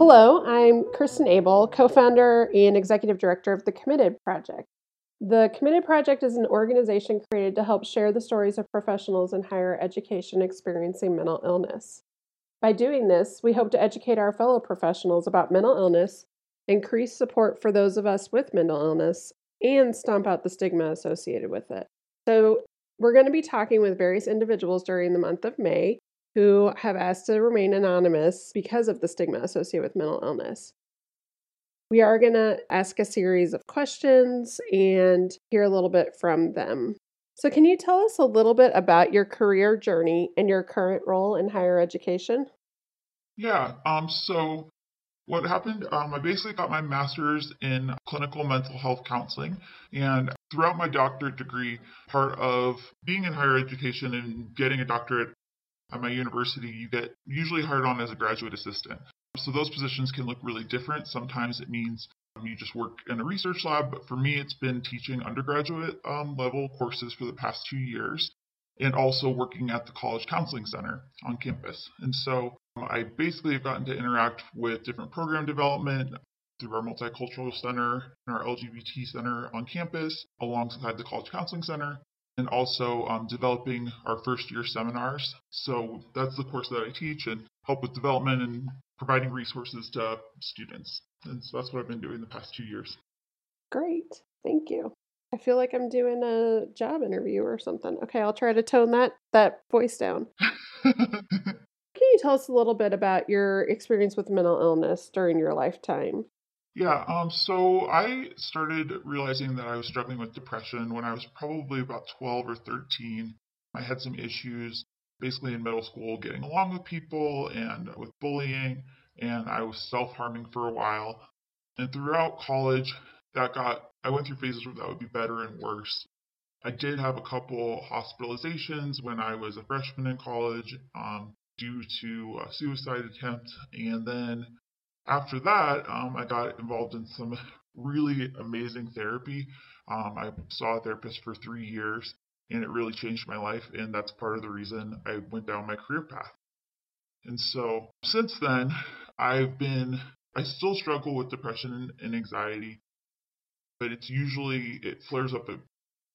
Hello, I'm Kristen Abel, co founder and executive director of the Committed Project. The Committed Project is an organization created to help share the stories of professionals in higher education experiencing mental illness. By doing this, we hope to educate our fellow professionals about mental illness, increase support for those of us with mental illness, and stomp out the stigma associated with it. So, we're going to be talking with various individuals during the month of May who have asked to remain anonymous because of the stigma associated with mental illness. We are going to ask a series of questions and hear a little bit from them. So, can you tell us a little bit about your career journey and your current role in higher education? Yeah, um, so what happened, um, I basically got my master's in clinical mental health counseling. And throughout my doctorate degree, part of being in higher education and getting a doctorate at my university, you get usually hired on as a graduate assistant. So those positions can look really different. Sometimes it means you just work in a research lab, but for me, it's been teaching undergraduate um, level courses for the past two years and also working at the College Counseling Center on campus. And so um, I basically have gotten to interact with different program development through our Multicultural Center and our LGBT Center on campus, alongside the College Counseling Center, and also um, developing our first year seminars. So that's the course that I teach and help with development and providing resources to students. And so that's what I've been doing the past two years. Great. Thank you. I feel like I'm doing a job interview or something. Okay, I'll try to tone that that voice down. Can you tell us a little bit about your experience with mental illness during your lifetime? Yeah, um, so I started realizing that I was struggling with depression when I was probably about 12 or 13. I had some issues basically in middle school getting along with people and with bullying, and I was self harming for a while. And throughout college, that got, I went through phases where that would be better and worse. I did have a couple hospitalizations when I was a freshman in college um, due to a suicide attempt, and then after that, um, I got involved in some really amazing therapy. Um, I saw a therapist for three years, and it really changed my life. And that's part of the reason I went down my career path. And so since then, I've been, I still struggle with depression and anxiety, but it's usually, it flares up at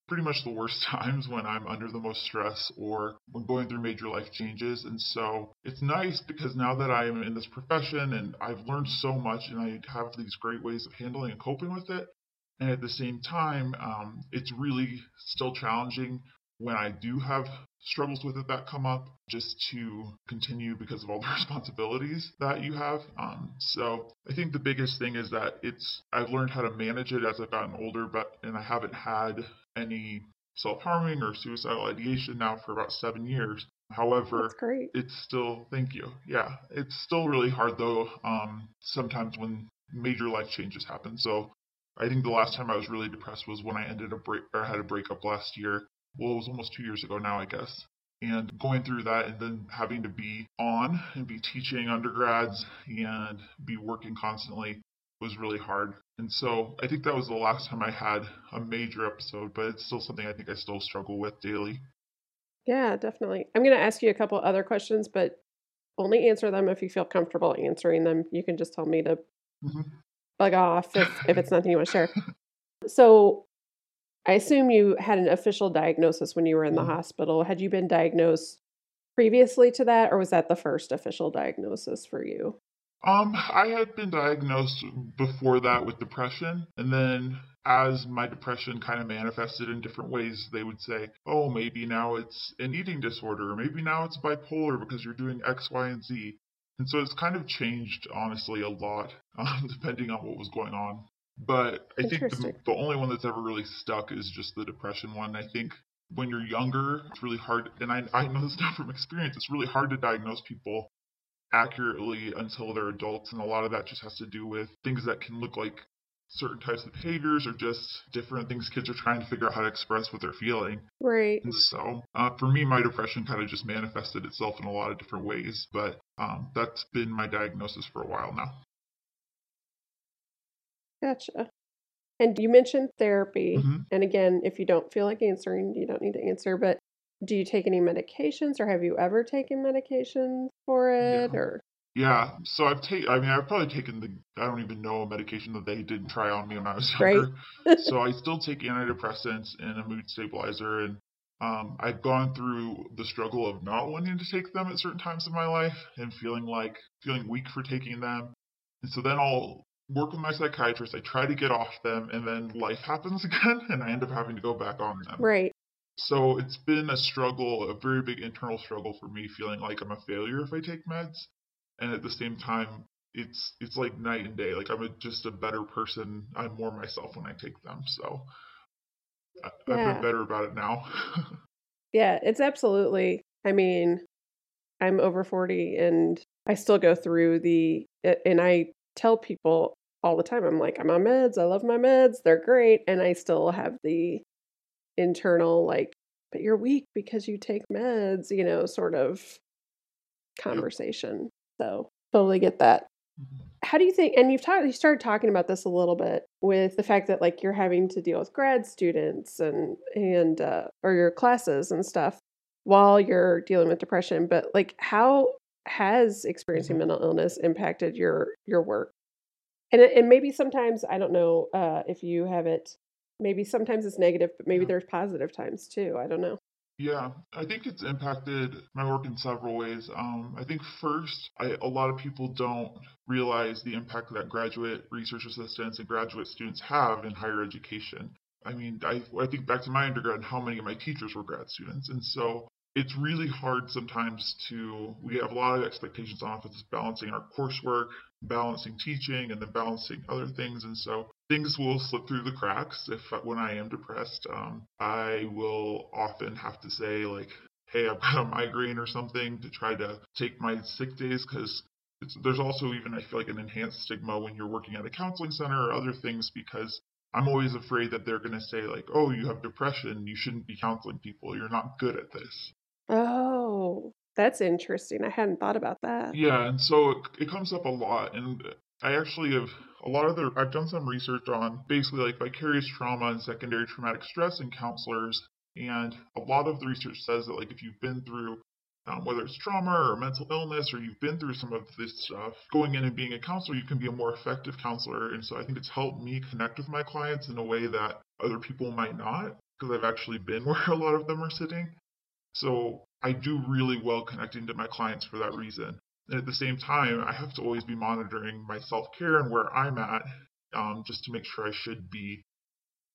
pretty much the worst times when I'm under the most stress or when going through major life changes. And so it's nice because now that I am in this profession and I've learned so much and I have these great ways of handling and coping with it. And at the same time, um, it's really still challenging when I do have struggles with it that come up just to continue because of all the responsibilities that you have. Um, so I think the biggest thing is that it's I've learned how to manage it as I've gotten older, but and I haven't had any self-harming or suicidal ideation now for about seven years. However, it's still thank you. Yeah, it's still really hard though. Um, sometimes when major life changes happen. So I think the last time I was really depressed was when I ended a break or had a breakup last year well, it was almost two years ago now, I guess. And going through that and then having to be on and be teaching undergrads and be working constantly was really hard. And so I think that was the last time I had a major episode, but it's still something I think I still struggle with daily. Yeah, definitely. I'm going to ask you a couple other questions, but only answer them if you feel comfortable answering them. You can just tell me to mm-hmm. bug off if, if it's nothing you want to share. So, I assume you had an official diagnosis when you were in the mm-hmm. hospital. Had you been diagnosed previously to that, or was that the first official diagnosis for you? Um, I had been diagnosed before that with depression, and then as my depression kind of manifested in different ways, they would say, "Oh, maybe now it's an eating disorder, or maybe now it's bipolar because you're doing X, Y, and Z." And so it's kind of changed, honestly, a lot, um, depending on what was going on. But I think the, the only one that's ever really stuck is just the depression one. I think when you're younger, it's really hard, and I, I know this now from experience, it's really hard to diagnose people accurately until they're adults. And a lot of that just has to do with things that can look like certain types of behaviors or just different things kids are trying to figure out how to express what they're feeling. Right. And so uh, for me, my depression kind of just manifested itself in a lot of different ways, but um, that's been my diagnosis for a while now. Gotcha. And you mentioned therapy. Mm-hmm. And again, if you don't feel like answering, you don't need to answer. But do you take any medications or have you ever taken medications for it or Yeah, so I've taken. I mean, I've probably taken the. I don't even know a medication that they didn't try on me when I was younger. Right. so I still take antidepressants and a mood stabilizer, and um, I've gone through the struggle of not wanting to take them at certain times of my life and feeling like feeling weak for taking them. And so then I'll work with my psychiatrist. I try to get off them, and then life happens again, and I end up having to go back on them. Right. So it's been a struggle, a very big internal struggle for me, feeling like I'm a failure if I take meds, and at the same time, it's it's like night and day. Like I'm a, just a better person. I'm more myself when I take them. So I, I've been better about it now. Yeah, it's absolutely. I mean, I'm over 40 and I still go through the, and I tell people all the time, I'm like, I'm on meds. I love my meds. They're great. And I still have the internal, like, but you're weak because you take meds, you know, sort of conversation. So totally get that. How do you think, and you've talked, you started talking about this a little bit with the fact that like you're having to deal with grad students and, and, uh, or your classes and stuff while you're dealing with depression, but like how has experiencing Mhm. mental illness impacted your, your work? And, and maybe sometimes, I don't know, uh, if you have it, maybe sometimes it's negative, but maybe Yeah. there's positive times too. I don't know. Yeah, I think it's impacted my work in several ways. Um, I think first, I, a lot of people don't realize the impact that graduate research assistants and graduate students have in higher education. I mean, I, I think back to my undergrad and how many of my teachers were grad students. And so it's really hard sometimes to, we have a lot of expectations on us balancing our coursework, balancing teaching, and then balancing other things. And so things will slip through the cracks if when I am depressed. Um, I will often have to say like, "Hey, I've got a migraine or something" to try to take my sick days because there's also even I feel like an enhanced stigma when you're working at a counseling center or other things because I'm always afraid that they're going to say like, "Oh, you have depression. You shouldn't be counseling people. You're not good at this." Oh, that's interesting. I hadn't thought about that. Yeah, and so it, it comes up a lot, and I actually have a lot of the I've done some research on basically like vicarious trauma and secondary traumatic stress in counselors, and a lot of the research says that like if you've been through um, whether it's trauma or mental illness or you've been through some of this stuff, going in and being a counselor, you can be a more effective counselor. And so I think it's helped me connect with my clients in a way that other people might not, because I've actually been where a lot of them are sitting. So I do really well connecting to my clients for that reason. And at the same time, I have to always be monitoring my self care and where I'm at, um, just to make sure I should be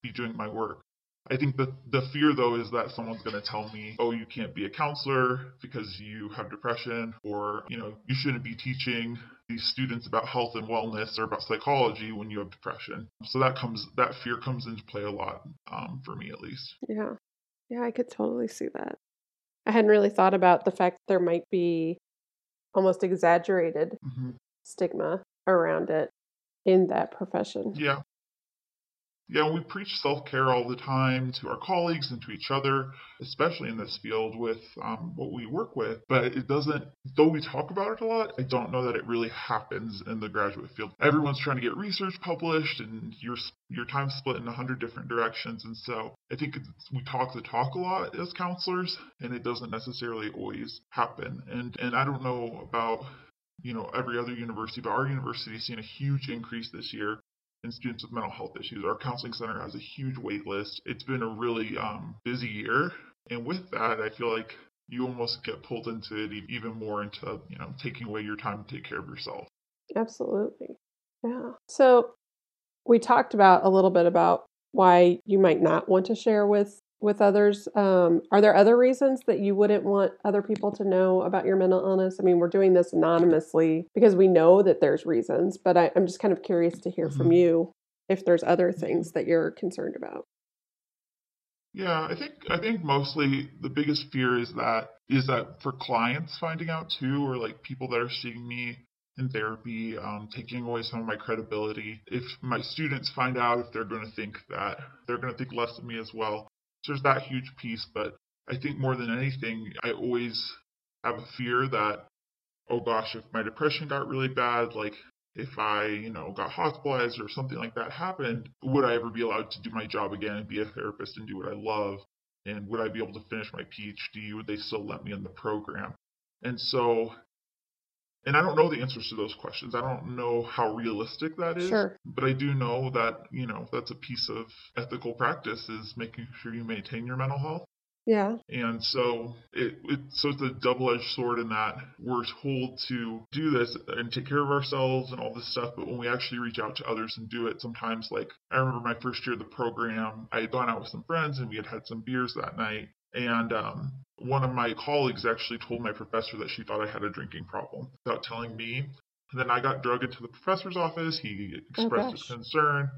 be doing my work. I think the the fear though is that someone's going to tell me, "Oh, you can't be a counselor because you have depression," or you know, you shouldn't be teaching these students about health and wellness or about psychology when you have depression. So that comes that fear comes into play a lot um, for me at least. Yeah. Yeah, I could totally see that. I hadn't really thought about the fact that there might be almost exaggerated hmm stigma around it in that profession. Yeah. Yeah, we preach self care all the time to our colleagues and to each other, especially in this field with um, what we work with. But it doesn't, though we talk about it a lot, I don't know that it really happens in the graduate field. Everyone's trying to get research published, and your your time's split in a hundred different directions. And so I think we talk the talk a lot as counselors, and it doesn't necessarily always happen. And and I don't know about you know every other university, but our university has seen a huge increase this year in students with mental health issues. Our counseling center has a huge wait list. It's been a really um, busy year, and with that, I feel like you almost get pulled into it even more into you know taking away your time to take care of yourself. Absolutely. Yeah. So we talked about a little bit about why you might not want to share with with others. Um, are there other reasons that you wouldn't want other people to know about your mental illness? I mean, we're doing this anonymously because we know that there's reasons, but I, I'm just kind of curious to hear from Mhm. you if there's other things that you're concerned about. Yeah, I think I think mostly the biggest fear is that is that for clients finding out too, or like people that are seeing me in therapy, um, taking away some of my credibility. If my students find out, if they're going to think that they're going to think less of me as well. So there's that huge piece, but I think more than anything, I always have a fear that, oh gosh, if my depression got really bad, like if I, you know, got hospitalized or something like that happened, would I ever be allowed to do my job again and be a therapist and do what I love? And would I be able to finish my PhD? Would they still let me in the program? And so and I don't know the answers to those questions. I don't know how realistic that is. Sure. But I do know that, you know, that's a piece of ethical practice is making sure you maintain your mental health. Yeah. And so it, it so it's a double-edged sword in that we're told to do this and take care of ourselves and all this stuff, but when we actually reach out to others and do it, sometimes like I remember my first year of the program, I had gone out with some friends and we had had some beers that night, and um, one of my colleagues actually told my professor that she thought I had a drinking problem without telling me. And then I got drugged into the professor's office. He expressed Oh, his concern.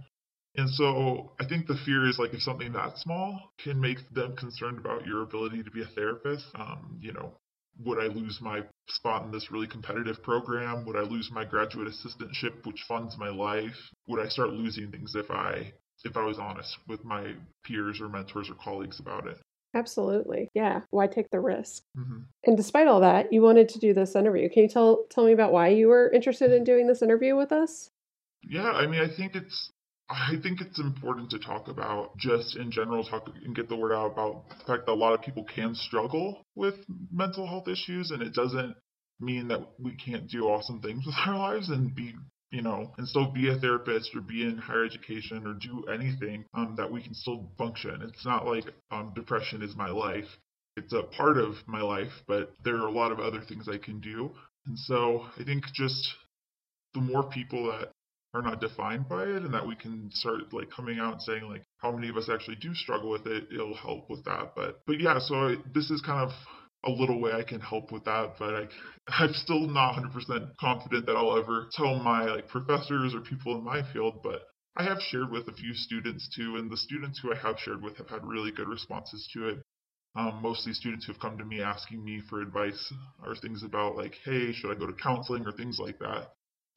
And so I think the fear is like if something that small can make them concerned about your ability to be a therapist, um, you know, would I lose my spot in this really competitive program? Would I lose my graduate assistantship, which funds my life? Would I start losing things if I if I was honest with my peers or mentors or colleagues about it? Absolutely. Yeah. Why take the risk? hmm And despite all that, you wanted to do this interview. Can you tell tell me about why you were interested in doing this interview with us? Yeah, I mean, I think it's I think it's important to talk about just in general, talk and get the word out about the fact that a lot of people can struggle with mental health issues, and it doesn't mean that we can't do awesome things with our lives and be you know and still be a therapist or be in higher education or do anything um, that we can still function. It's not like um, depression is my life. It's a part of my life, but there are a lot of other things I can do. And so I think just the more people that are not defined by it and that we can start like coming out and saying like how many of us actually do struggle with it it'll help with that but but yeah so I, this is kind of a little way I can help with that but I I'm still not 100% confident that I'll ever tell my like professors or people in my field but I have shared with a few students too and the students who I have shared with have had really good responses to it. Um, mostly students who have come to me asking me for advice or things about like hey should I go to counseling? or things like that.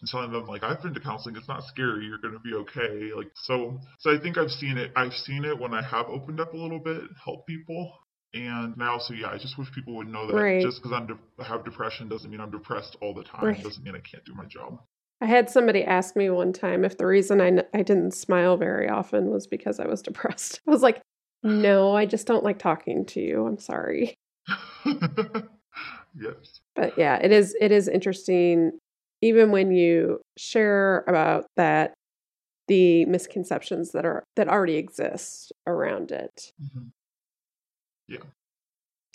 And telling them like I've been to counseling, it's not scary, you're gonna be okay. Like so so I think I've seen it I've seen it when I have opened up a little bit, help people. And I also, yeah, I just wish people would know that Right. just because de- have depression doesn't mean I'm depressed all the time. Right. Doesn't mean I can't do my job. I had somebody ask me one time if the reason I, n- I didn't smile very often was because I was depressed. I was like, no, I just don't like talking to you. I'm sorry. yes. But yeah, it is it is interesting even when you share about that the misconceptions that are that already exist around it. Mm-hmm. Mhm.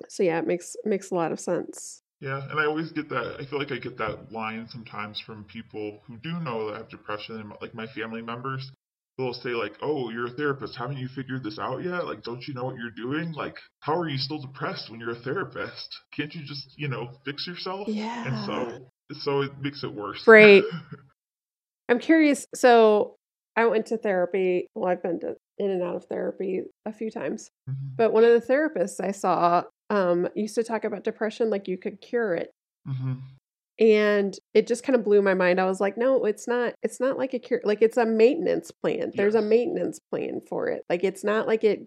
So yeah, it makes makes a lot of sense. Yeah, and I always get that. I feel like I get that line sometimes from people who do know that I have depression, and like my family members. They'll say like, "Oh, you're a therapist. Haven't you figured this out yet? Like, don't you know what you're doing? Like, how are you still depressed when you're a therapist? Can't you just, you know, fix yourself?" Yeah. And so, so it makes it worse. Right. I'm curious. So I went to therapy. Well, I've been to, in and out of therapy a few times. Mhm, But one of the therapists I saw um, used to talk about depression like you could cure it. mhm. And it just kind of blew my mind. I was like, no, it's not. It's not like a cure. Like it's a maintenance plan. There's a maintenance plan for it. Like it's not like it.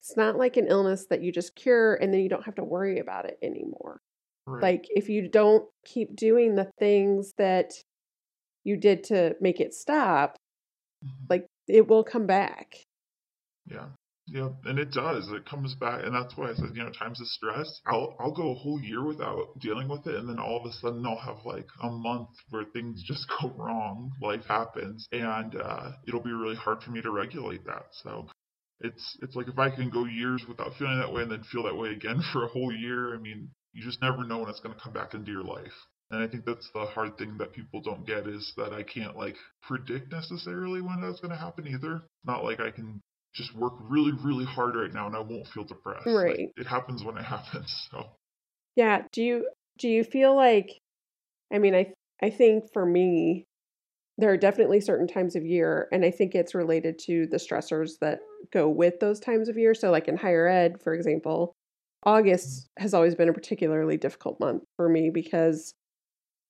It's not like an illness that you just cure and then you don't have to worry about it anymore. Right. Like if you don't keep doing the things that you did to make it stop, Mhm. like it will come back. Yeah. Yeah, and it does. It comes back, and that's why I said, you know, times of stress. I'll I'll go a whole year without dealing with it, and then all of a sudden I'll have like a month where things just go wrong. Life happens, and uh, it'll be really hard for me to regulate that. So it's it's like if I can go years without feeling that way, and then feel that way again for a whole year. I mean, you just never know when it's going to come back into your life. And I think that's the hard thing that people don't get is that I can't like predict necessarily when that's going to happen either. Not like I can just work really, really hard right now and I won't feel depressed. Like, Right. it happens when it happens. So Yeah. Do you do you feel like I mean I I think for me there are definitely certain times of year and I think it's related to the stressors that go with those times of year. So like in higher ed, for example, August mm-hmm. has always been a particularly difficult month for me because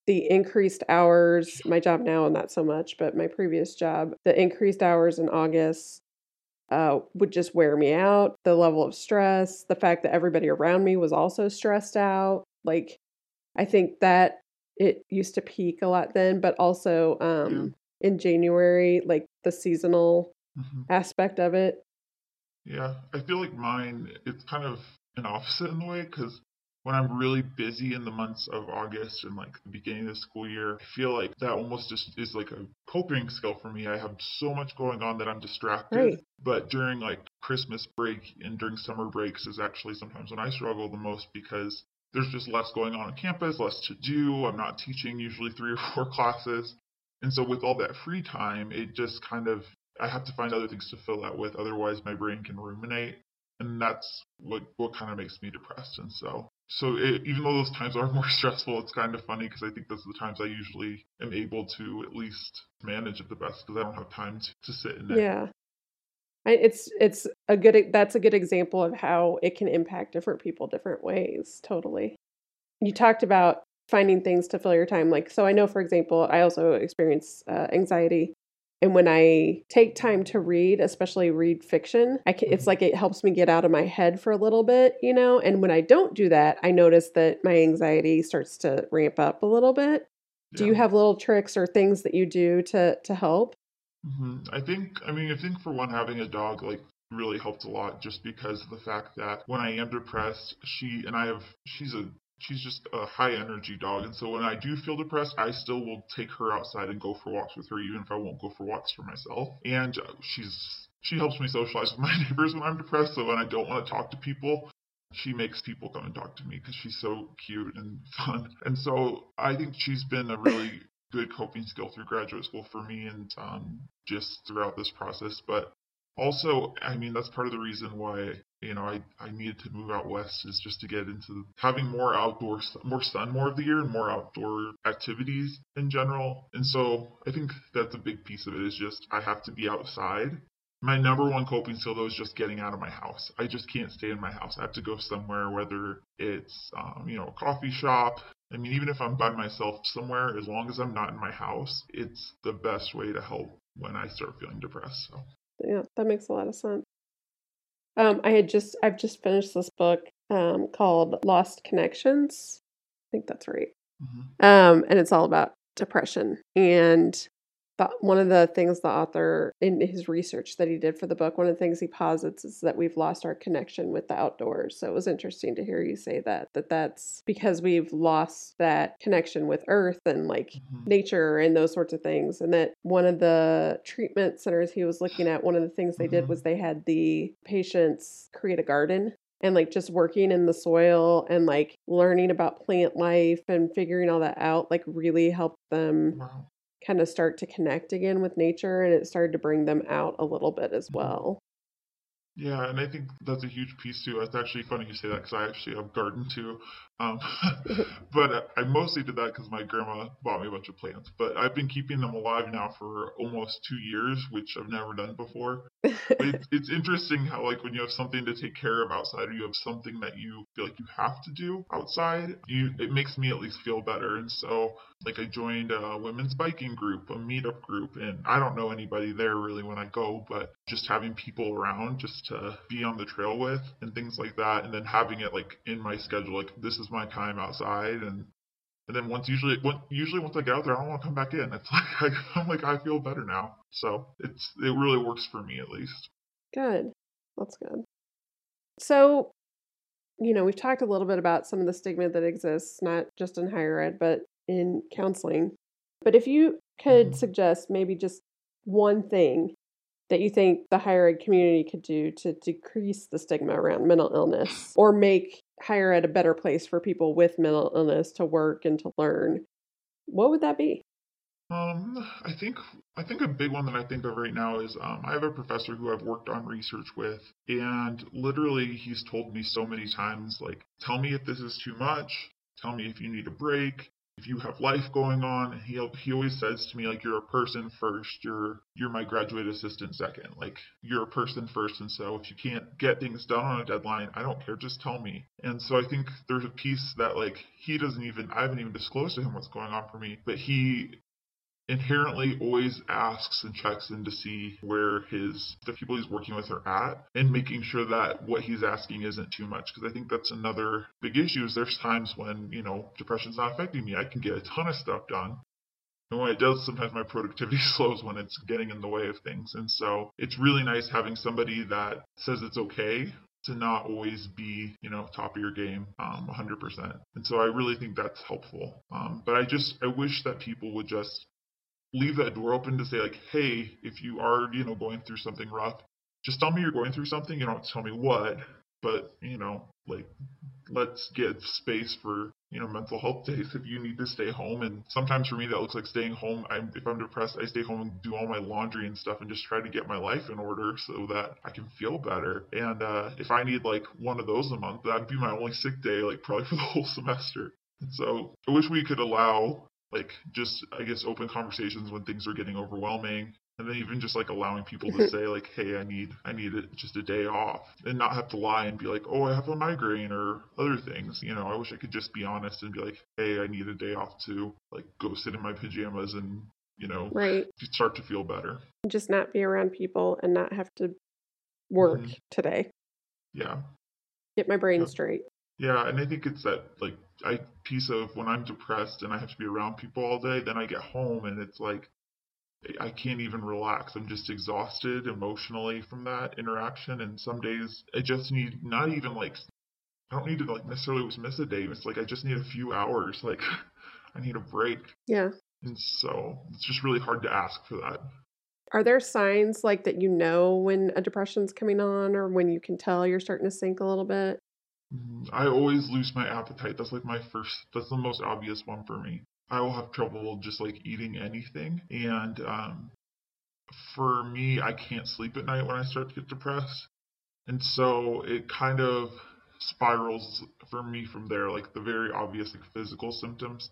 the increased hours, my job now not so much, but my previous job, the increased hours in August uh, would just wear me out. The level of stress, the fact that everybody around me was also stressed out. Like, I think that it used to peak a lot then, but also um, in January, like the seasonal mhm. aspect of it. yeah, I feel like mine, it's kind of an opposite in a way because when I'm really busy in the months of August and like the beginning of the school year, I feel like that almost just is like a coping skill for me. I have so much going on that I'm distracted. Right. But during like Christmas break and during summer breaks is actually sometimes when I struggle the most because there's just less going on on campus, less to do. I'm not teaching usually three or four classes. And so with all that free time, it just kind of I have to find other things to fill that with. Otherwise, my brain can ruminate, and that's what what kind of makes me depressed. And so, so it, even though those times are more stressful, it's kind of funny because I think those are the times I usually am able to at least manage it the best because I don't have time to, to sit in it. Yeah. I, it's it's a good that's a good example of how it can impact different people different ways totally you talked about finding things to fill your time like so i know for example i also experience uh, anxiety and when I take time to read, especially read fiction, I can, it's mm-hmm. like it helps me get out of my head for a little bit, you know? And when I don't do that, I notice that my anxiety starts to ramp up a little bit. Yeah. Do you have little tricks or things that you do to to help? Mm-hmm. I think, I mean, I think for one, having a dog like really helped a lot just because of the fact that when I am depressed, she and I have, she's a she's just a high energy dog. And so when I do feel depressed, I still will take her outside and go for walks with her, even if I won't go for walks for myself. And uh, she's she helps me socialize with my neighbors when I'm depressed. So when I don't want to talk to people, she makes people come and talk to me because she's so cute and fun. And so I think she's been a really good coping skill through graduate school for me and um, just throughout this process. But also, I mean, that's part of the reason why you know I, I needed to move out west is just to get into having more outdoor, more sun more of the year and more outdoor activities in general. And so I think that's a big piece of it is just I have to be outside. My number one coping skill though is just getting out of my house. I just can't stay in my house. I have to go somewhere, whether it's um, you know a coffee shop, I mean, even if I'm by myself somewhere, as long as I'm not in my house, it's the best way to help when I start feeling depressed. So yeah, that makes a lot of sense. Um, I had just I've just finished this book um, called Lost Connections. I think that's right. Mm-hmm. Um, and it's all about depression. And the, one of the things the author in his research that he did for the book one of the things he posits is that we've lost our connection with the outdoors so it was interesting to hear you say that that that's because we've lost that connection with earth and like mm-hmm. nature and those sorts of things and that one of the treatment centers he was looking at one of the things they mm-hmm. did was they had the patients create a garden and like just working in the soil and like learning about plant life and figuring all that out like really helped them wow kind of start to connect again with nature and it started to bring them out a little bit as mm-hmm. well. Yeah, and I think that's a huge piece too. It's actually funny you say that because I actually have garden too. Um, but I mostly did that because my grandma bought me a bunch of plants. But I've been keeping them alive now for almost two years, which I've never done before. it's, it's interesting how, like, when you have something to take care of outside, or you have something that you feel like you have to do outside, you it makes me at least feel better. And so, like, I joined a women's biking group, a meetup group, and I don't know anybody there really when I go, but just having people around just to be on the trail with and things like that, and then having it like in my schedule, like this is is my time outside and and then once usually when, usually once I get out there I don't want to come back in. It's like I, am like I feel better now. So it's it really works for me at least. Good. That's good. So you know, we've talked a little bit about some of the stigma that exists, not just in higher ed, but in counseling. But if you could mm-hmm. suggest maybe just one thing that you think the higher ed community could do to decrease the stigma around mental illness or make higher ed a better place for people with mental illness to work and to learn, what would that be? Um, I think I think a big one that I think of right now is um, I have a professor who I've worked on research with, and literally he's told me so many times, like, tell me if this is too much, tell me if you need a break, if you have life going on he he always says to me like you're a person first you're you're my graduate assistant second like you're a person first and so if you can't get things done on a deadline i don't care just tell me. And so i think there's a piece that like he doesn't even i haven't even disclosed to him what's going on for me but he inherently always asks and checks in to see where his the people he's working with are at and making sure that what he's asking isn't too much because i think that's another big issue is there's times when you know depression's not affecting me i can get a ton of stuff done and when it does sometimes my productivity slows when it's getting in the way of things and so it's really nice having somebody that says it's okay to not always be, you know, top of your game, um, 100%. And so I really think that's helpful. Um, but I just, I wish that people would just leave that door open to say like, hey, if you are, you know, going through something rough, just tell me you're going through something. You don't tell me what, but you know, like let's get space for you know mental health days if you need to stay home. And sometimes for me that looks like staying home. I'm, if i'm depressed i stay home and do all my laundry and stuff and just try to get my life in order so that i can feel better. And uh, if i need like one of those a month that'd be my only sick day like probably for the whole semester. And so i wish we could allow like just i guess open conversations when things are getting overwhelming and then even just like allowing people to say like hey i need i need it just a day off and not have to lie and be like oh i have a migraine or other things you know? I wish i could just be honest and be like hey i need a day off to like go sit in my pajamas and you know right. start to feel better. Just not be around people and not have to work mm-hmm. today. Yeah. Get my brain straight yeah and i think it's that like i piece of when i'm depressed and i have to be around people all day then i get home and it's like I can't even relax. I'm just exhausted emotionally from that interaction. And some days I just need not even like I don't need to like necessarily miss a day. It's like I just need a few hours. Like I need a break. Yeah. And so it's just really hard to ask for that. Are there signs like that you know when a depression's coming on or when you can tell you're starting to sink a little bit? Mm-hmm. I always lose my appetite. That's like my first that's the most obvious one for me. I will have trouble just like eating anything. And um, for me, I can't sleep at night when I start to get depressed. And so it kind of spirals for me from there, like the very obvious like physical symptoms.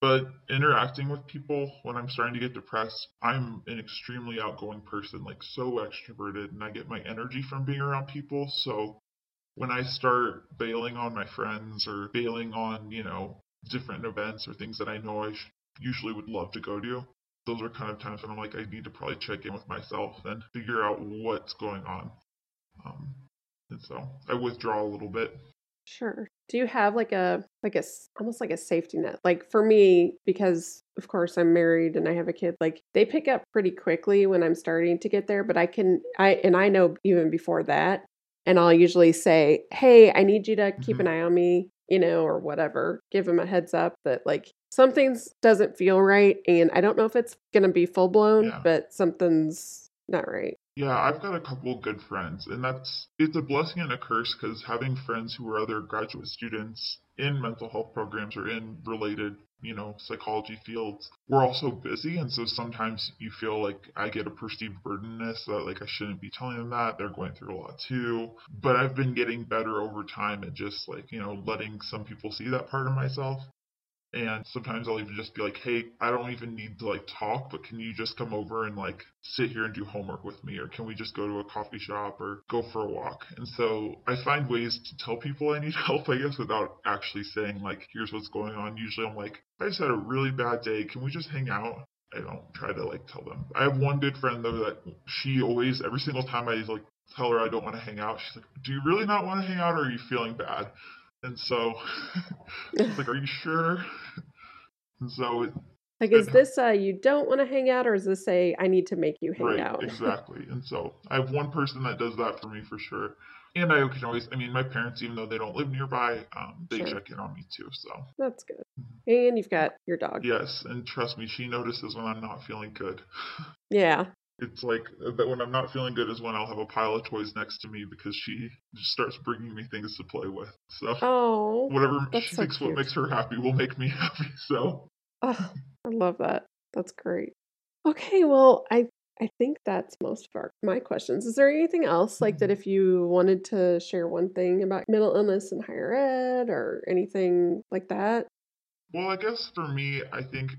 But interacting with people when I'm starting to get depressed, I'm an extremely outgoing person, like so extroverted, and I get my energy from being around people. So when I start bailing on my friends or bailing on, you know, different events or things that I know I sh- usually would love to go to. Those are kind of times when I'm like, I need to probably check in with myself and figure out what's going on. Um, and so I withdraw a little bit. Sure. Do you have like a like a almost like a safety net? Like for me, because of course I'm married and I have a kid. Like they pick up pretty quickly when I'm starting to get there, but I can I and I know even before that, and I'll usually say, "Hey, I need you to keep mm-hmm. an eye on me you know, or whatever. Give him a heads up that like something's doesn't feel right and I don't know if it's going to be full blown, yeah. but something's not right. Yeah, I've got a couple good friends, and that's it's a blessing and a curse because having friends who are other graduate students in mental health programs or in related, you know, psychology fields, we're also busy, and so sometimes you feel like I get a perceived burdenness that like I shouldn't be telling them that. They're going through a lot too. But I've been getting better over time at just like you know letting some people see that part of myself and sometimes I'll even just be like, hey, I don't even need to like talk, but can you just come over and like sit here and do homework with me? Or can we just go to a coffee shop or go for a walk? And so I find ways to tell people I need help, I guess, without actually saying, like, here's what's going on. Usually I'm like, I just had a really bad day. Can we just hang out? I don't try to like tell them. I have one good friend though that she always, every single time I like tell her I don't want to hang out, she's like, do you really not want to hang out or are you feeling bad? And so, like, are you sure? And so, it, like, is this uh, you don't want to hang out, or is this say I need to make you hang right, out? exactly. And so, I have one person that does that for me for sure. And I can always, I mean, my parents, even though they don't live nearby, um, they sure. check in on me too. So that's good. Mm-hmm. And you've got your dog. Yes, and trust me, she notices when I'm not feeling good. Yeah, it's like uh, that when I'm not feeling good is when I'll have a pile of toys next to me because she just starts bringing me things to play with. So oh, whatever she so thinks cute. what makes her happy will make me happy. So oh, I love that. That's great. Okay, well, I I think that's most of our my questions. Is there anything else like that mm-hmm. if you wanted to share one thing about mental illness in higher ed or anything like that? Well, I guess for me, I think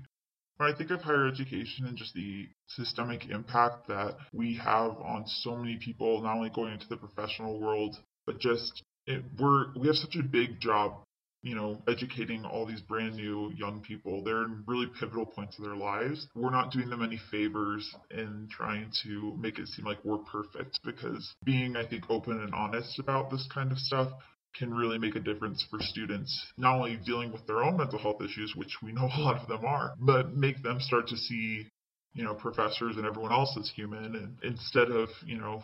when I think of higher education and just the systemic impact that we have on so many people, not only going into the professional world, but just it, we're we have such a big job, you know, educating all these brand new young people. They're in really pivotal points of their lives. We're not doing them any favors in trying to make it seem like we're perfect because being, I think, open and honest about this kind of stuff can really make a difference for students, not only dealing with their own mental health issues, which we know a lot of them are, but make them start to see, you know, professors and everyone else as human. And instead of, you know,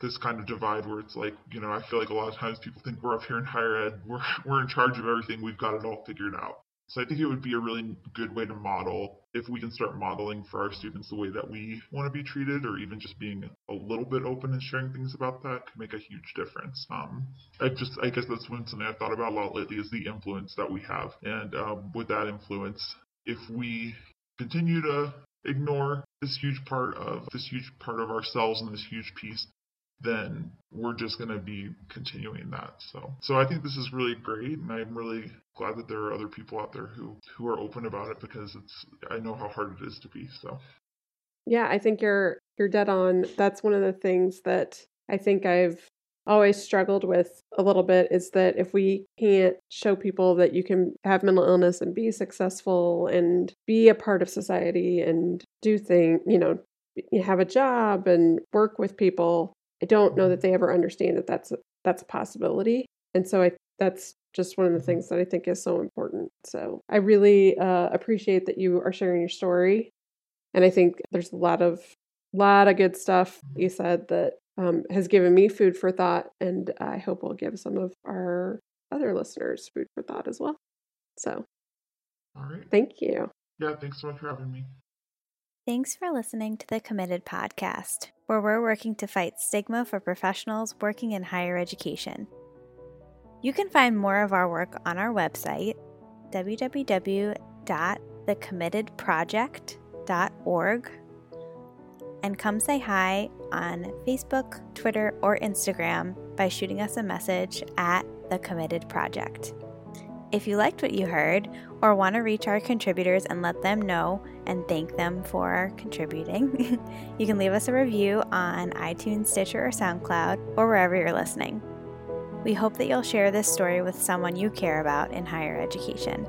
this kind of divide where it's like, you know, I feel like a lot of times people think we're up here in higher ed, we're we're in charge of everything, we've got it all figured out. So I think it would be a really good way to model if we can start modeling for our students the way that we want to be treated, or even just being a little bit open and sharing things about that could make a huge difference. Um, I just, I guess that's one something I've thought about a lot lately is the influence that we have, and um, with that influence, if we continue to ignore this huge part of this huge part of ourselves and this huge piece then we're just going to be continuing that. So, so I think this is really great, and I'm really glad that there are other people out there who who are open about it because it's I know how hard it is to be. So, yeah, I think you're you're dead on. That's one of the things that I think I've always struggled with a little bit is that if we can't show people that you can have mental illness and be successful and be a part of society and do things, you know, have a job and work with people I don't know that they ever understand that that's a, that's a possibility. And so I that's just one of the things that I think is so important. So I really uh, appreciate that you are sharing your story, and I think there's a lot of lot of good stuff you said that um, has given me food for thought, and I hope will give some of our other listeners food for thought as well. So, all right, thank you. Yeah, thanks so much for having me. Thanks for listening to the Committed Podcast, where we're working to fight stigma for professionals working in higher education. You can find more of our work on our website, www.thecommittedproject.org, and come say hi on Facebook, Twitter, or Instagram by shooting us a message at The Committed Project. If you liked what you heard or want to reach our contributors and let them know and thank them for contributing, you can leave us a review on iTunes, Stitcher, or SoundCloud, or wherever you're listening. We hope that you'll share this story with someone you care about in higher education.